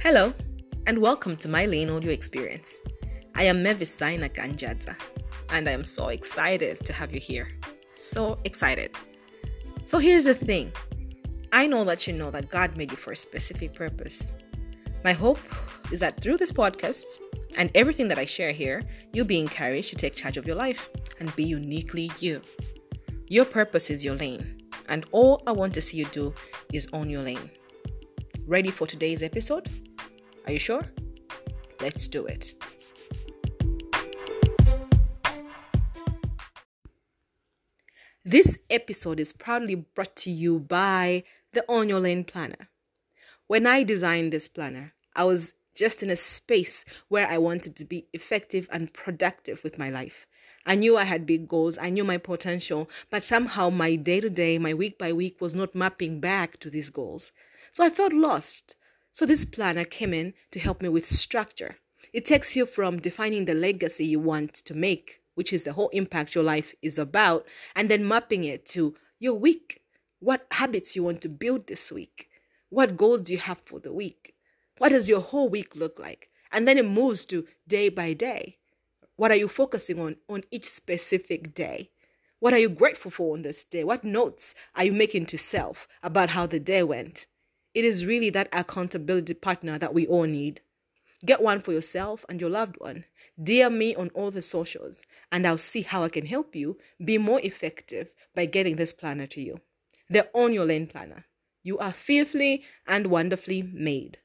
Hello, and welcome to my Lane Audio Experience. I am Mavis Zaina Ganjadza, and I am so excited to have you here. So excited. So here's the thing I know that you know that God made you for a specific purpose. My hope is that through this podcast and everything that I share here, you'll be encouraged to take charge of your life and be uniquely you. Your purpose is your lane, and all I want to see you do is own your lane. Ready for today's episode? Are you sure? Let's do it. This episode is proudly brought to you by the Own Your Lane Planner. When I designed this planner, I was just in a space where I wanted to be effective and productive with my life. I knew I had big goals, I knew my potential, but somehow my day to day, my week by week was not mapping back to these goals. So I felt lost. So this planner came in to help me with structure. It takes you from defining the legacy you want to make, which is the whole impact your life is about, and then mapping it to your week. What habits you want to build this week? What goals do you have for the week? What does your whole week look like? And then it moves to day by day. What are you focusing on on each specific day? What are you grateful for on this day? What notes are you making to self about how the day went? It is really that accountability partner that we all need. Get one for yourself and your loved one. DM me on all the socials, and I'll see how I can help you be more effective by getting this planner to you. The Own Your Lane Planner. You are fearfully and wonderfully made.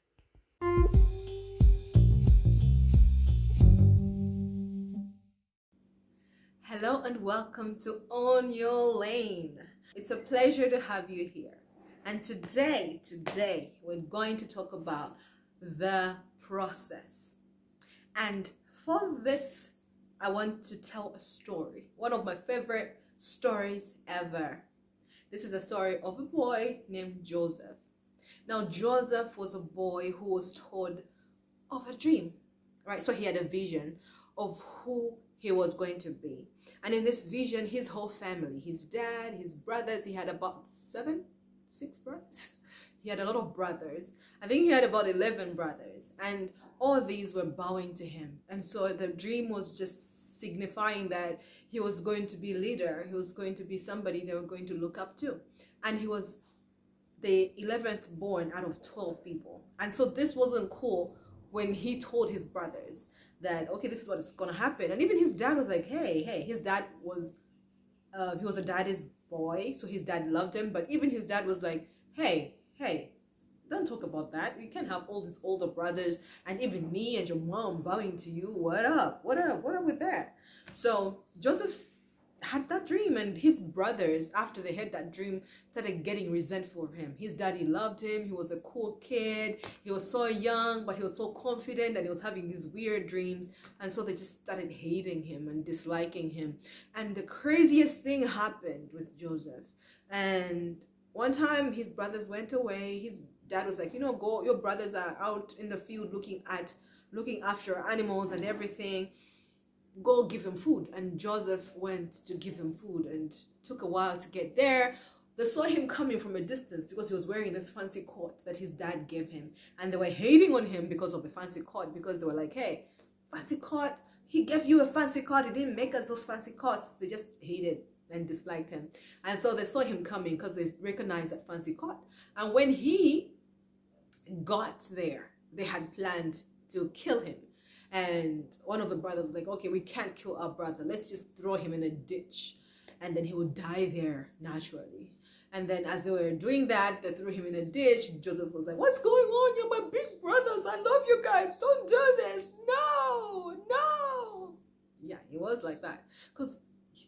Hello and welcome to Own Your Lane. It's a pleasure to have you here. And today, today, we're going to talk about the process. And for this, I want to tell a story, one of my favorite stories ever. This is a story of a boy named Joseph. Now, Joseph was a boy who was told of a dream, right? So he had a vision of who he was going to be. And in this vision, his whole family, his dad, his brothers, he had about seven, six brothers. He had a lot of brothers. I think he had about 11 brothers. And all these were bowing to him. And so the dream was just signifying that he was going to be leader. He was going to be somebody they were going to look up to. And he was the 11th born out of 12 people. And so this wasn't cool when he told his brothers that, okay, this is what's going to happen. And even his dad was like, hey, hey, his dad was, uh, he was a daddy's boy. So his dad loved him. But even his dad was like, hey, hey, don't talk about that. You can't have all these older brothers and even me and your mom bowing to you. What up? What up? What up with that? So Joseph had that dream and his brothers after they had that dream started getting resentful of him. His daddy loved him. He was a cool kid. He was so young but he was so confident and he was having these weird dreams. And so they just started hating him and disliking him. And the craziest thing happened with joseph. And one time his brothers went away. His dad was like you know go your brothers are out in the field looking at looking after animals and everything go give him food and joseph went to give him food and took a while to get there they saw him coming from a distance because he was wearing this fancy coat that his dad gave him and they were hating on him because of the fancy coat because they were like hey fancy coat he gave you a fancy coat he didn't make us those fancy coats they just hated and disliked him. And so they saw him coming because they recognized that fancy coat. And when he got there, they had planned to kill him. And one of the brothers was like, okay, we can't kill our brother. Let's just throw him in a ditch. And then he would die there naturally. And then as they were doing that, they threw him in a ditch. Joseph was like, what's going on? You're my big brothers. I love you guys. Don't do this. No, no. Yeah, he was like that. Because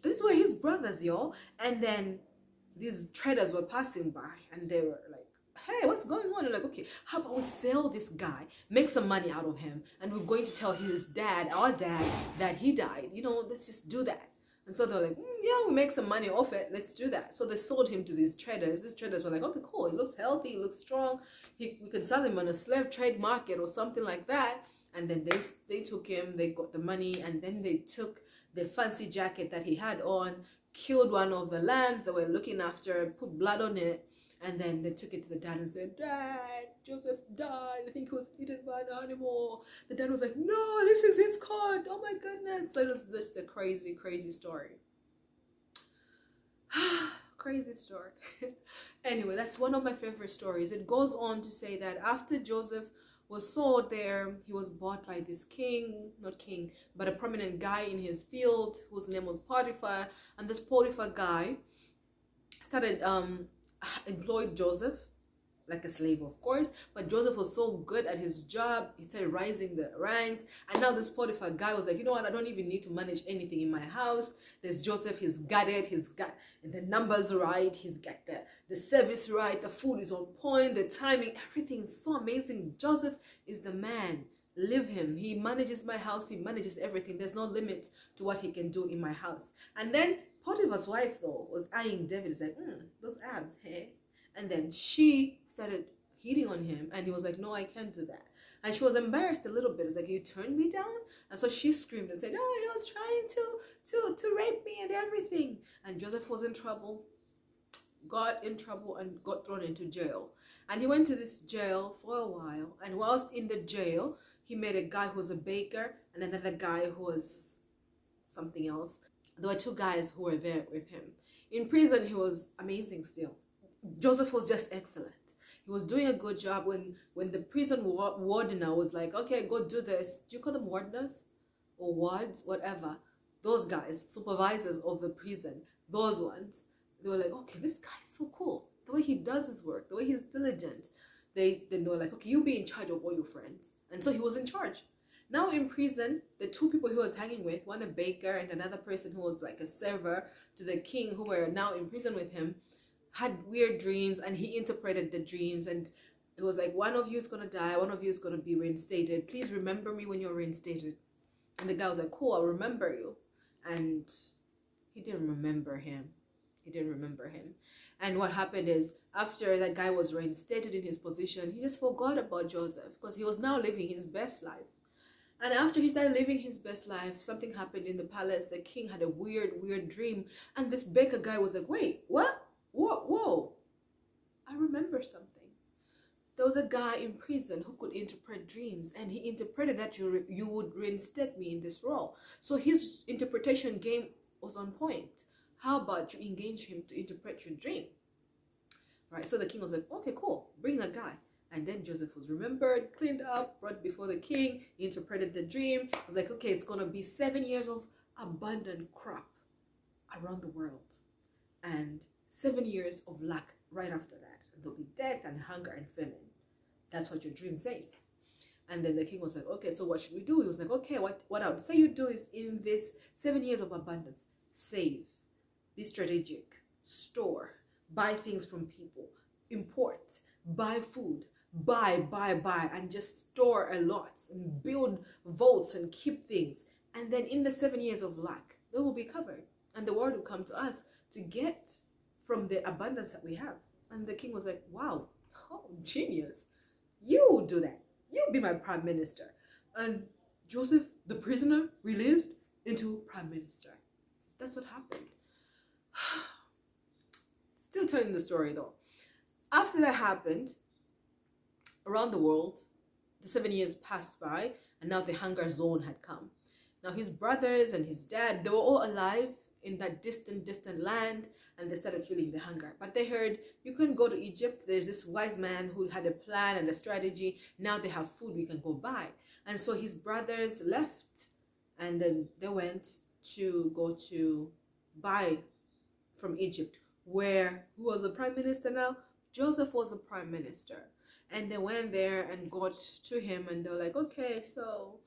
these were his brothers, y'all. And then these traders were passing by and they were like, hey, what's going on? And like, okay, how about we sell this guy, make some money out of him, and we're going to tell his dad, our dad, that he died. You know, let's just do that. And so they're like, mm, yeah, we make some money off it. Let's do that. So they sold him to these traders. These traders were like, okay, cool. He looks healthy. He looks strong. He, we can sell him on a slave trade market or something like that. And then they, they took him. They got the money. And then they took the fancy jacket that he had on, killed one of the lambs that were looking after, put blood on it, and then they took it to the dad and said, Dad, Joseph died. I think he was eaten by an animal. The dad was like, No, this is his card. Oh my goodness. So it was just a crazy, crazy story. crazy story. anyway, that's one of my favorite stories. It goes on to say that after Joseph was sold there, he was bought by this king, not king, but a prominent guy in his field whose name was Potiphar. And this Potiphar guy started um employed Joseph like a slave, of course. But Joseph was so good at his job, he started rising the ranks. And now this Potiphar guy was like, you know what? I don't even need to manage anything in my house. There's Joseph, he's it, he's got the numbers right, he's got the, the service right, the food is on point, the timing, everything is so amazing. Joseph is the man. Live him. He manages my house, he manages everything. There's no limit to what he can do in my house. And then Potiphar's wife, though, was eyeing David and said, mm, those abs, hey? And then she started hitting on him, and he was like, no, I can't do that. And she was embarrassed a little bit. It's like, you turned me down? And so she screamed and said, no, he was trying to, to, to rape me and everything. And Joseph was in trouble, got in trouble, and got thrown into jail. And he went to this jail for a while. And whilst in the jail, he met a guy who was a baker and another guy who was something else there were two guys who were there with him. In prison, he was amazing still. Joseph was just excellent. He was doing a good job when, when the prison wardener was like, okay, go do this. Do you call them wardeners or wards, whatever? Those guys, supervisors of the prison, those ones, they were like, okay, this guy's so cool. The way he does his work, the way he's diligent. They, they were like, okay, you be in charge of all your friends. And so he was in charge. Now in prison, the two people he was hanging with, one a baker and another person who was like a server to the king who were now in prison with him, had weird dreams and he interpreted the dreams and it was like one of you is gonna die, one of you is gonna be reinstated. Please remember me when you're reinstated. And the guy was like, Cool, I'll remember you. And he didn't remember him. He didn't remember him. And what happened is, after that guy was reinstated in his position, he just forgot about Joseph because he was now living his best life. And after he started living his best life, something happened in the palace. The king had a weird, weird dream. And this baker guy was like, wait, what? Whoa, whoa. I remember something. There was a guy in prison who could interpret dreams, and he interpreted that you, you would reinstate me in this role. So his interpretation game was on point. How about you engage him to interpret your dream? Right, so the king was like, okay, cool, bring that guy. And then Joseph was remembered, cleaned up, brought before the king, he interpreted the dream. It was like, okay, it's going to be seven years of abundant crop around the world. And seven years of lack right after that. There'll be death and hunger and famine. That's what your dream says. And then the king was like, okay, so what should we do? He was like, okay, what, what I would say you do is in this seven years of abundance, save, be strategic, store, buy things from people, import, buy food, buy, buy, buy, and just store a lot and build vaults and keep things. And then in the seven years of lack, they will be covered. And the word will come to us to get from the abundance that we have. And the king was like, wow, oh, genius. You do that. You be my prime minister. And Joseph, the prisoner, released into prime minister. That's what happened. Still telling the story though. After that happened, around the world, the seven years passed by, and now the hunger zone had come. Now his brothers and his dad, they were all alive in that distant, distant land, and they started feeling the hunger. But they heard you couldn't go to Egypt. There's this wise man who had a plan and a strategy. Now they have food we can go buy. And so his brothers left, and then they went to go to buy from Egypt, where who was the prime minister now? Joseph was the prime minister and they went there and got to him and they're like okay so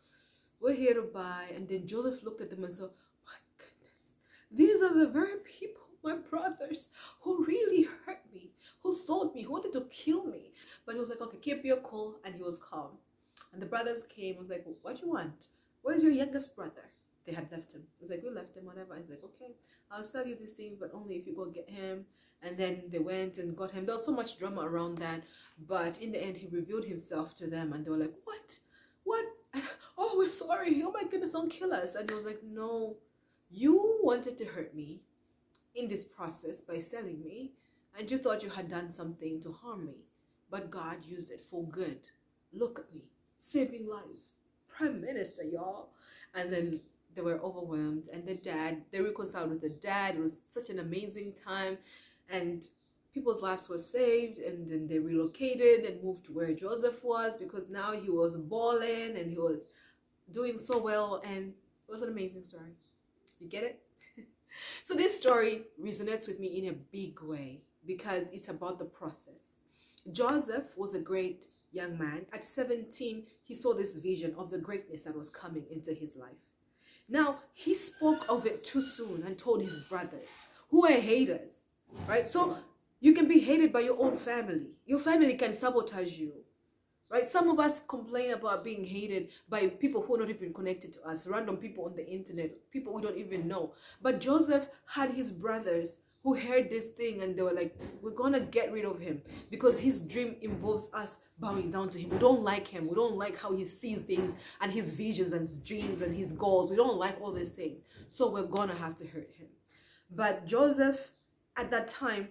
we're here to buy. And then joseph looked at them and said my goodness these are the very people my brothers who really hurt me who sold me who wanted to kill me. But he was like okay keep your cool and he was calm. And the brothers came and was like what do you want? Where's your youngest brother? They had left him. It's like, we left him, whatever. He's like, okay, I'll sell you these things, but only if you go get him. And then they went and got him. There was so much drama around that. But in the end, he revealed himself to them and they were like, what? What? Oh, we're sorry. Oh my goodness, don't kill us. And he was like, no, you wanted to hurt me. in this process by selling me, and you thought you had done something to harm me, but God used it for good. Look at me, saving lives. Prime Minister, y'all. And then they were overwhelmed, and the dad, they reconciled with the dad. It was such an amazing time, and people's lives were saved, and then they relocated and moved to where Joseph was because now he was balling and he was doing so well, and it was an amazing story. You get it? so this story resonates with me in a big way because it's about the process. Joseph was a great young man. At 17, he saw this vision of the greatness that was coming into his life. Now, he spoke of it too soon and told his brothers, who are haters, right? So you can be hated by your own family. Your family can sabotage you, right? Some of us complain about being hated by people who are not even connected to us, random people on the internet, people we don't even know. But Joseph had his brothers who heard this thing and they were like, we're gonna get rid of him because his dream involves us bowing down to him. We don't like him. We don't like how he sees things and his visions and his dreams and his goals. We don't like all these things. So we're gonna have to hurt him. But Joseph at that time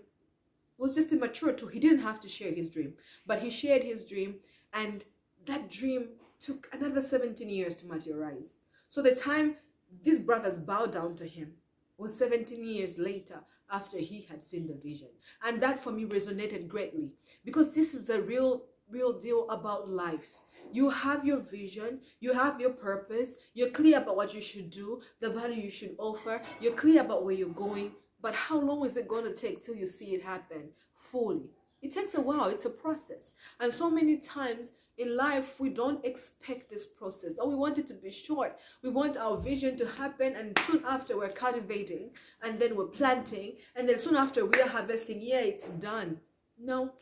was just immature too. He didn't have to share his dream, but he shared his dream and that dream took another 17 years to materialize. So the time these brothers bowed down to him was 17 years later after he had seen the vision. And that for me resonated greatly because this is the real, real deal about life. You have your vision, you have your purpose, you're clear about what you should do, the value you should offer, you're clear about where you're going. But how long is it going to take till you see it happen fully? It takes a while, it's a process. And so many times in life, we don't expect this process or we want it to be short. We want our vision to happen, and soon after, we're cultivating, and then we're planting, and then soon after, we are harvesting. Yeah, it's done. No.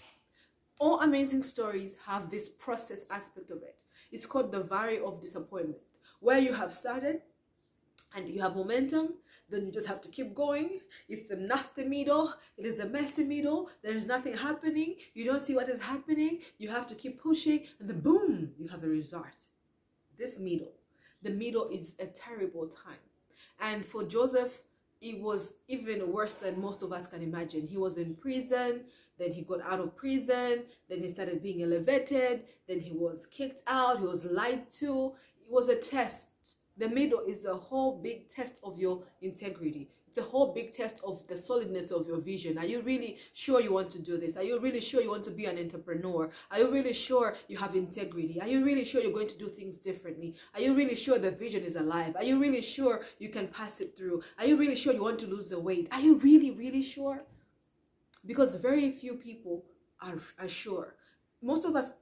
All amazing stories have this process aspect of it. It's called the valley of disappointment, where you have started and you have momentum then you just have to keep going. It's the nasty middle. It is the messy middle. There's nothing happening. You don't see what is happening. You have to keep pushing, and then boom, you have a result. This middle, the middle is a terrible time. And for Joseph, it was even worse than most of us can imagine. He was in prison, then he got out of prison, then he started being elevated, then he was kicked out, he was lied to. It was a test the middle is a whole big test of your integrity. It's a whole big test of the solidness of your vision. Are you really sure you want to do this? Are you really sure you want to be an entrepreneur? Are you really sure you have integrity? Are you really sure you're going to do things differently? Are you really sure the vision is alive? Are you really sure you can pass it through? Are you really sure you want to lose the weight? Are you really, really sure? Because very few people are, are sure. Most of us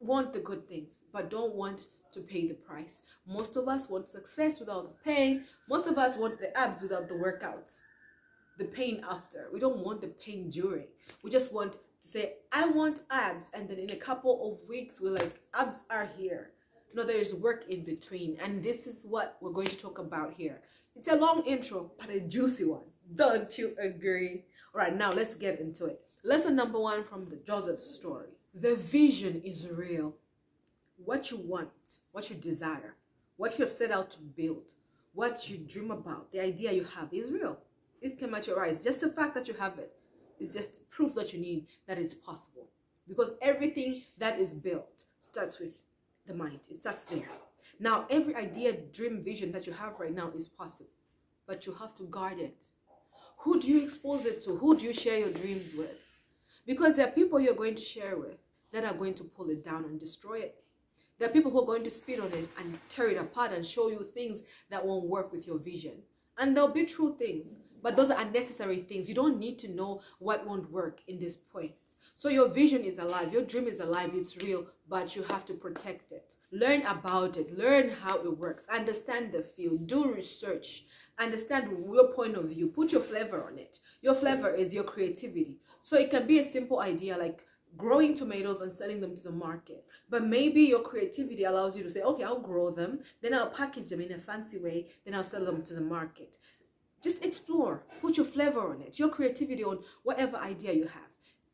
want the good things, but don't want to pay the price. Most of us want success without the pain. Most of us want the abs without the workouts. The pain after. We don't want the pain during. We just want to say, I want abs. And then in a couple of weeks, we're like, abs are here. No, there's work in between. And this is what we're going to talk about here. It's a long intro, but a juicy one. Don't you agree? All right, now let's get into it. Lesson number one from the Joseph story. The vision is real what you want, what you desire, what you have set out to build, what you dream about, the idea you have is real. It can materialize. Just the fact that you have it is just proof that you need that it's possible. Because everything that is built starts with the mind. It starts there. Now, every idea, dream, vision that you have right now is possible. But you have to guard it. Who do you expose it to? Who do you share your dreams with? Because there are people you're going to share with that are going to pull it down and destroy it. There are people who are going to spit on it and tear it apart and show you things that won't work with your vision. And there'll be true things, but those are unnecessary things. You don't need to know what won't work in this point. So your vision is alive, your dream is alive, it's real, but you have to protect it. Learn about it, learn how it works, understand the field, do research, understand your point of view, put your flavor on it. Your flavor is your creativity. So it can be a simple idea like growing tomatoes and selling them to the market. But maybe your creativity allows you to say, okay, I'll grow them, then I'll package them in a fancy way, then I'll sell them to the market. Just explore, put your flavor on it, your creativity on whatever idea you have.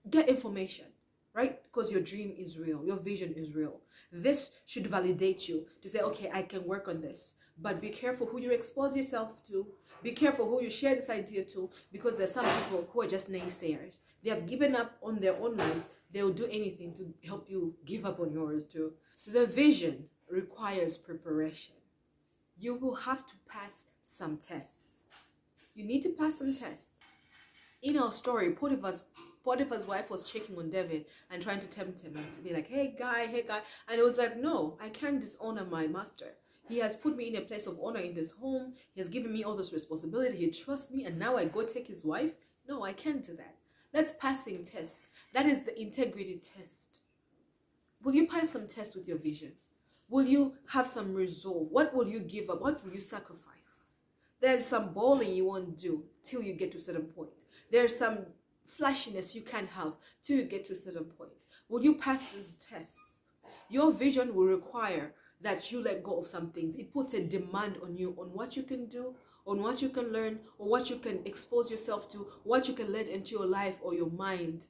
Get information, right? Because your dream is real, your vision is real. This should validate you to say, okay, I can work on this. But be careful who you expose yourself to. Be careful who you share this idea to because there's some people who are just naysayers. They have given up on their own lives. They'll do anything to help you give up on yours too. So The vision requires preparation. You will have to pass some tests. You need to pass some tests. In our story, Potiphar's Potiphar's wife was checking on David and trying to tempt him and to be like, hey guy, hey guy. And it was like, no, I can't dishonor my master. He has put me in a place of honor in this home. He has given me all this responsibility. He trusts me and now I go take his wife? No, I can't do that. That's passing test. That is the integrity test. Will you pass some test with your vision? Will you have some resolve? What will you give up? What will you sacrifice? There's some bowling you won't do till you get to a certain point. There's some flashiness you can't have till you get to a certain point. Will you pass these tests? Your vision will require that you let go of some things. It puts a demand on you on what you can do, on what you can learn, or what you can expose yourself to, what you can let into your life or your mind.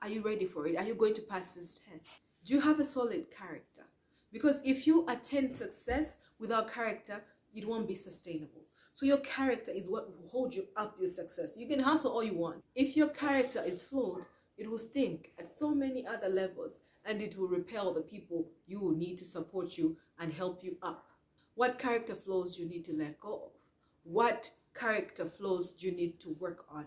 Are you ready for it? Are you going to pass this test? Do you have a solid character? Because if you attain success without character, it won't be sustainable. So your character is what will hold you up your success. You can hustle all you want. If your character is flawed, it will stink at so many other levels and it will repel the people you will need to support you and help you up. What character flaws you need to let go of? What character flaws you need to work on?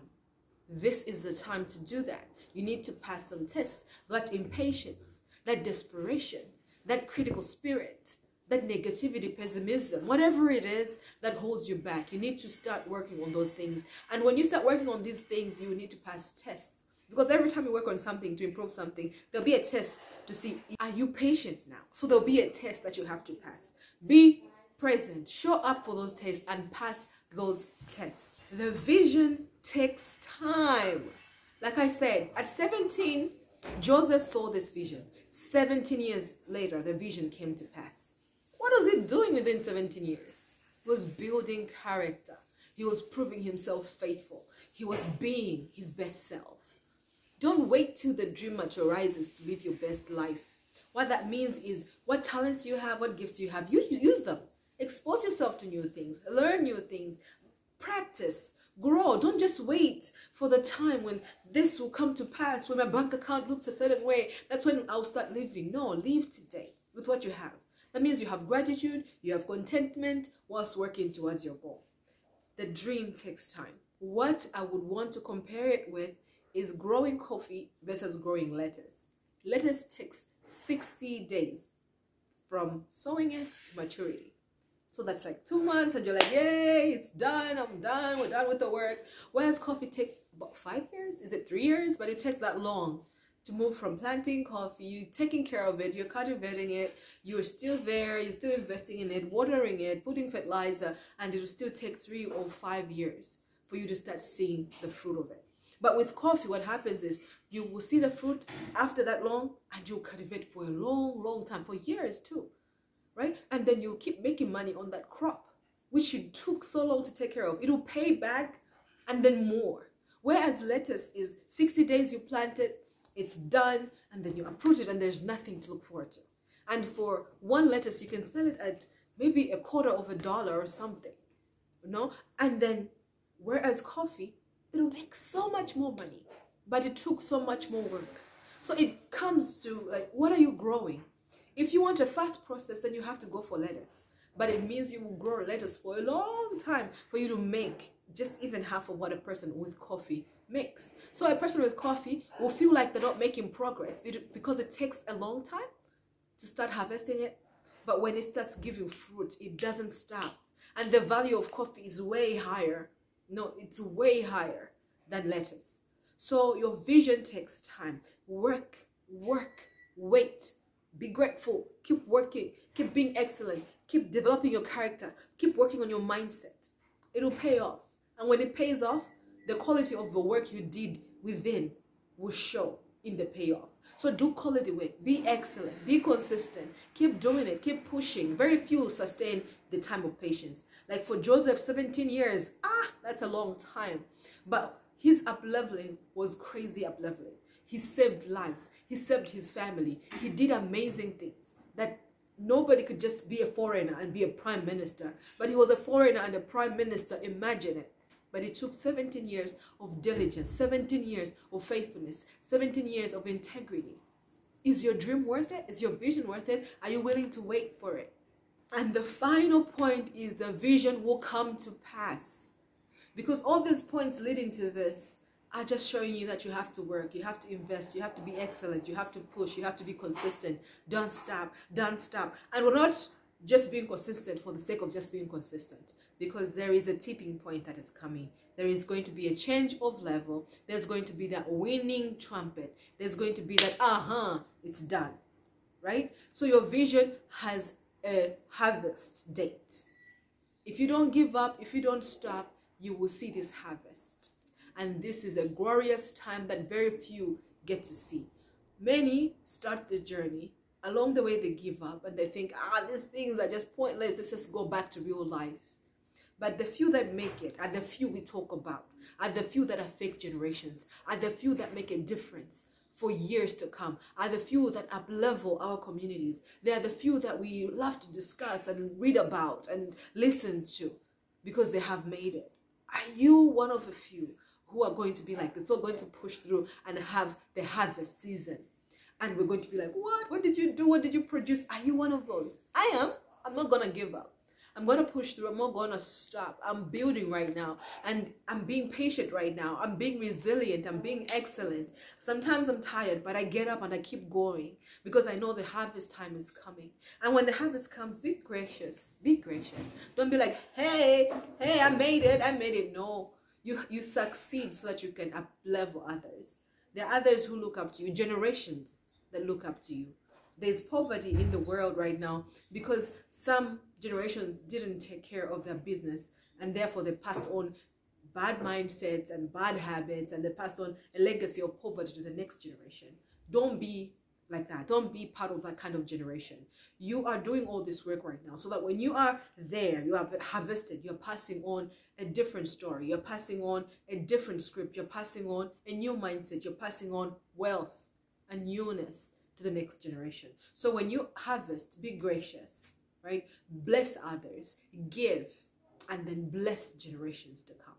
This is the time to do that. You need to pass some tests. That impatience, that desperation, that critical spirit, that negativity, pessimism, whatever it is that holds you back, you need to start working on those things. And when you start working on these things, you need to pass tests. Because every time you work on something to improve something, there'll be a test to see, are you patient now? So there'll be a test that you have to pass. Be present, show up for those tests and pass those tests. The vision takes time. Like I said, at 17, Joseph saw this vision. 17 years later, the vision came to pass. What was he doing within 17 years? He was building character. He was proving himself faithful. He was being his best self. Don't wait till the dream materializes to live your best life. What that means is what talents you have, what gifts you have, you use them. Expose yourself to new things, learn new things, practice, grow. Don't just wait for the time when this will come to pass, when my bank account looks a certain way. That's when I'll start living. No, live today with what you have. That means you have gratitude, you have contentment whilst working towards your goal. The dream takes time. What I would want to compare it with is growing coffee versus growing lettuce. Lettuce takes 60 days from sowing it to maturity. So that's like two months and you're like, yay, it's done, I'm done, we're done with the work. Whereas coffee takes about five years, is it three years? But it takes that long to move from planting coffee, you taking care of it, you're cultivating it, you're still there, you're still investing in it, watering it, putting fertilizer, and it'll still take three or five years for you to start seeing the fruit of it. But with coffee, what happens is you will see the fruit after that long and you'll cultivate for a long, long time, for years too, right? And then you'll keep making money on that crop, which you took so long to take care of. It'll pay back and then more. Whereas lettuce is 60 days you plant it, it's done, and then you uproot it, and there's nothing to look forward to. And for one lettuce, you can sell it at maybe a quarter of a dollar or something, you know? And then, whereas coffee, it'll make so much more money, but it took so much more work. So it comes to like, what are you growing? If you want a fast process, then you have to go for lettuce. But it means you will grow lettuce for a long time for you to make just even half of what a person with coffee makes. So a person with coffee will feel like they're not making progress because it takes a long time to start harvesting it. But when it starts giving fruit, it doesn't stop. And the value of coffee is way higher. No, it's way higher than letters. So your vision takes time. Work, work, wait, be grateful, keep working, keep being excellent, keep developing your character, keep working on your mindset. It'll pay off. And when it pays off, the quality of the work you did within will show in the payoff. So do quality work, be excellent, be consistent, keep doing it, keep pushing. Very few sustain the time of patience. Like for Joseph, 17 years, ah, that's a long time. But his upleveling was crazy upleveling. He saved lives, he saved his family, he did amazing things that nobody could just be a foreigner and be a prime minister. But he was a foreigner and a prime minister. Imagine it. But it took 17 years of diligence, 17 years of faithfulness, 17 years of integrity. Is your dream worth it? Is your vision worth it? Are you willing to wait for it? And the final point is the vision will come to pass. Because all these points leading to this are just showing you that you have to work, you have to invest, you have to be excellent, you have to push, you have to be consistent. Don't stop, don't stop. And we're not just being consistent for the sake of just being consistent because there is a tipping point that is coming. There is going to be a change of level. There's going to be that winning trumpet. There's going to be that, uh huh, it's done. Right? So your vision has a harvest date. If you don't give up, if you don't stop, you will see this harvest. And this is a glorious time that very few get to see. Many start the journey. Along the way, they give up and they think, ah, these things are just pointless. Let's just go back to real life. But the few that make it are the few we talk about, are the few that affect generations, are the few that make a difference for years to come, are the few that uplevel our communities. They are the few that we love to discuss and read about and listen to because they have made it. Are you one of the few who are going to be like this? Who are going to push through and have the harvest season? And we're going to be like, what? What did you do? What did you produce? Are you one of those? I am. I'm not going to give up. I'm going to push through. I'm not going to stop. I'm building right now. And I'm being patient right now. I'm being resilient. I'm being excellent. Sometimes I'm tired, but I get up and I keep going because I know the harvest time is coming. And when the harvest comes, be gracious. Be gracious. Don't be like, hey, hey, I made it. I made it. No. You, you succeed so that you can up level others. There are others who look up to you, generations that look up to you there's poverty in the world right now because some generations didn't take care of their business and therefore they passed on bad mindsets and bad habits and they passed on a legacy of poverty to the next generation. Don't be like that. Don't be part of that kind of generation. You are doing all this work right now so that when you are there, you have harvested, you're passing on a different story, you're passing on a different script, you're passing on a new mindset, you're passing on wealth and newness to the next generation. So when you harvest, be gracious, right? Bless others, give, and then bless generations to come.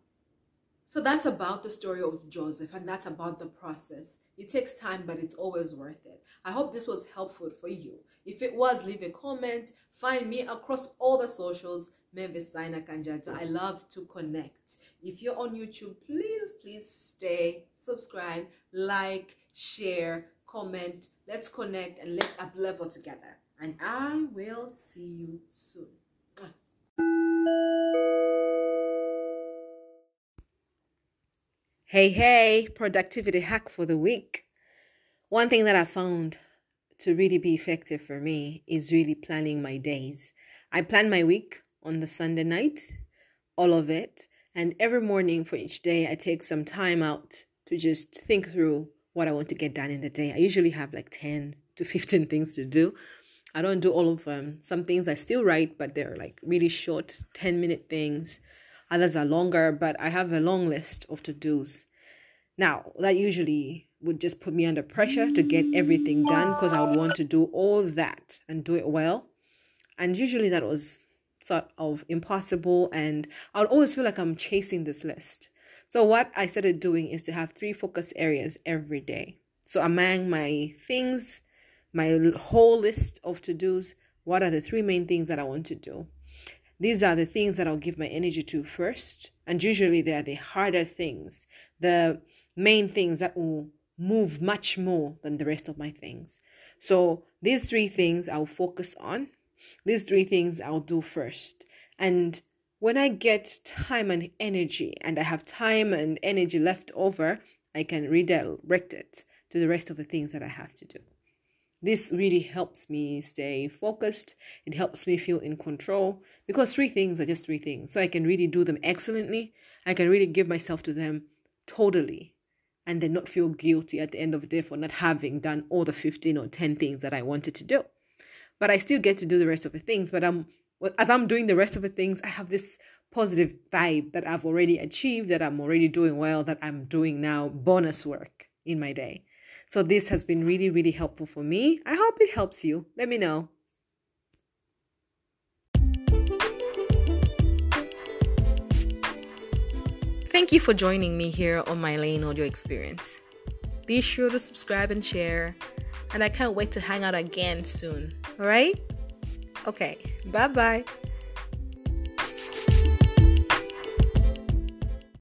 So that's about the story of Joseph, and that's about the process. It takes time, but it's always worth it. I hope this was helpful for you. If it was, leave a comment. Find me across all the socials, Membesaina Kanjata. I love to connect. If you're on YouTube, please, please stay, subscribe, like, share, comment, let's connect, and let's up level together. And I will see you soon. Hey, hey, productivity hack for the week. One thing that I found to really be effective for me is really planning my days. I plan my week on the Sunday night, all of it. And every morning for each day, I take some time out to just think through what I want to get done in the day. I usually have like 10 to 15 things to do. I don't do all of them. Some things I still write, but they're like really short, 10 minute things. Others are longer, but I have a long list of to dos. Now, that usually would just put me under pressure to get everything done because I would want to do all that and do it well. And usually that was sort of impossible, and I would always feel like I'm chasing this list. So what I started doing is to have three focus areas every day. So among my things, my whole list of to-dos, what are the three main things that I want to do? These are the things that I'll give my energy to first. And usually they are the harder things, the main things that will move much more than the rest of my things. So these three things I'll focus on. These three things I'll do first. And when I get time and energy and I have time and energy left over, I can redirect it to the rest of the things that I have to do. This really helps me stay focused. It helps me feel in control because three things are just three things. So I can really do them excellently. I can really give myself to them totally and then not feel guilty at the end of the day for not having done all the 15 or 10 things that I wanted to do. But I still get to do the rest of the things, but I'm as I'm doing the rest of the things, I have this positive vibe that I've already achieved, that I'm already doing well, that I'm doing now bonus work in my day. So this has been really, really helpful for me. I hope it helps you. Let me know. Thank you for joining me here on my Lane Audio Experience. Be sure to subscribe and share, and I can't wait to hang out again soon. All right? Okay, bye bye.